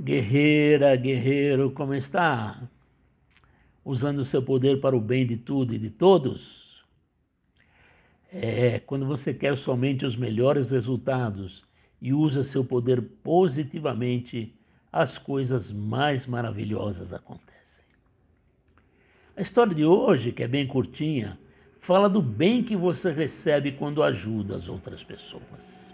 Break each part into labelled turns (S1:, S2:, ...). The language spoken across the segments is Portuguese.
S1: Guerreira, guerreiro, como está? Usando o seu poder para o bem de tudo e de todos? É, quando você quer somente os melhores resultados e usa seu poder positivamente, as coisas mais maravilhosas acontecem. A história de hoje, que é bem curtinha, fala do bem que você recebe quando ajuda as outras pessoas.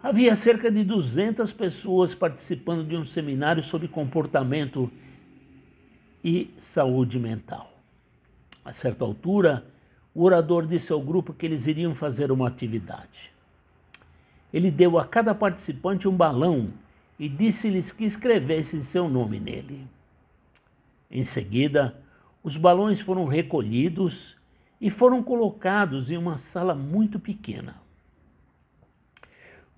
S1: Havia cerca de 200 pessoas participando de um seminário sobre comportamento e saúde mental. A certa altura, o orador disse ao grupo que eles iriam fazer uma atividade. Ele deu a cada participante um balão e disse-lhes que escrevessem seu nome nele. Em seguida, os balões foram recolhidos e foram colocados em uma sala muito pequena.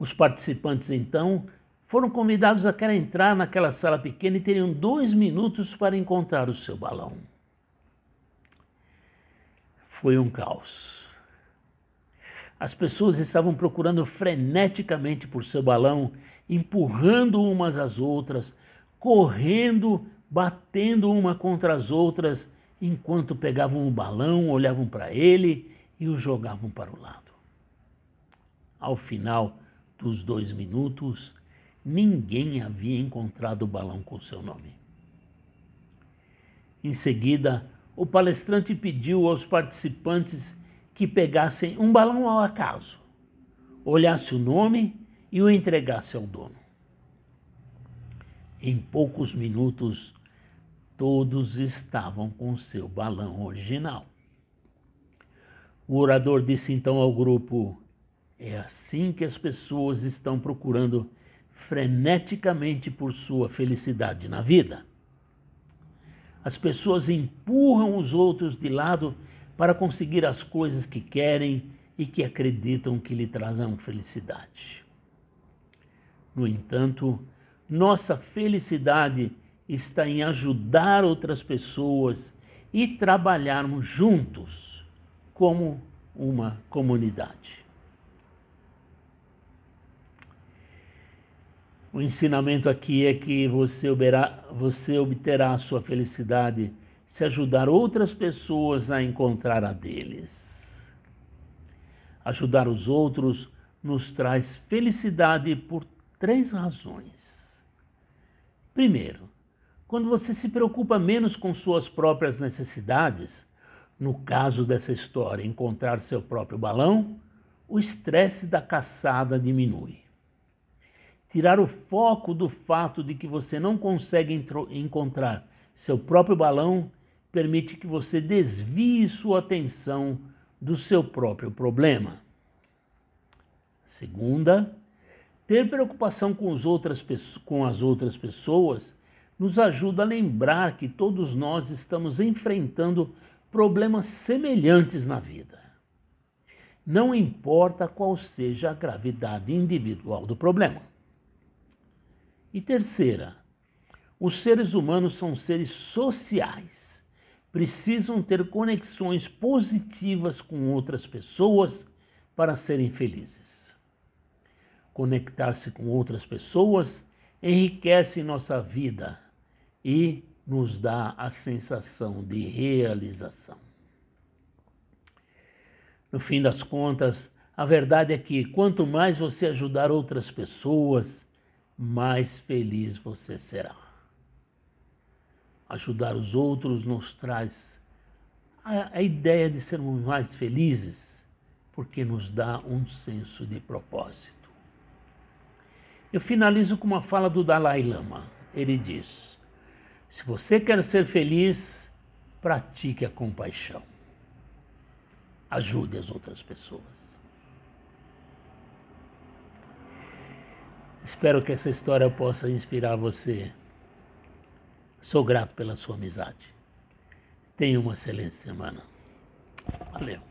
S1: Os participantes, então, foram convidados a querer entrar naquela sala pequena e teriam dois minutos para encontrar o seu balão. Foi um caos. As pessoas estavam procurando freneticamente por seu balão, empurrando umas às outras, correndo, batendo uma contra as outras, enquanto pegavam o balão, olhavam para ele e o jogavam para o lado. Ao final, dos dois minutos, ninguém havia encontrado o balão com seu nome. Em seguida, o palestrante pediu aos participantes que pegassem um balão ao acaso, olhasse o nome e o entregasse ao dono. Em poucos minutos, todos estavam com seu balão original. O orador disse então ao grupo: é assim que as pessoas estão procurando freneticamente por sua felicidade na vida. As pessoas empurram os outros de lado para conseguir as coisas que querem e que acreditam que lhe trazem felicidade. No entanto, nossa felicidade está em ajudar outras pessoas e trabalharmos juntos como uma comunidade. O ensinamento aqui é que você, você obterá a sua felicidade se ajudar outras pessoas a encontrar a deles. Ajudar os outros nos traz felicidade por três razões. Primeiro, quando você se preocupa menos com suas próprias necessidades, no caso dessa história, encontrar seu próprio balão, o estresse da caçada diminui tirar o foco do fato de que você não consegue encontrar seu próprio balão permite que você desvie sua atenção do seu próprio problema. Segunda, ter preocupação com, outras, com as outras pessoas nos ajuda a lembrar que todos nós estamos enfrentando problemas semelhantes na vida. Não importa qual seja a gravidade individual do problema. E terceira, os seres humanos são seres sociais, precisam ter conexões positivas com outras pessoas para serem felizes. Conectar-se com outras pessoas enriquece nossa vida e nos dá a sensação de realização. No fim das contas, a verdade é que quanto mais você ajudar outras pessoas, mais feliz você será. Ajudar os outros nos traz a, a ideia de sermos mais felizes, porque nos dá um senso de propósito. Eu finalizo com uma fala do Dalai Lama. Ele diz: Se você quer ser feliz, pratique a compaixão. Ajude as outras pessoas. Espero que essa história possa inspirar você. Sou grato pela sua amizade. Tenha uma excelente semana. Valeu.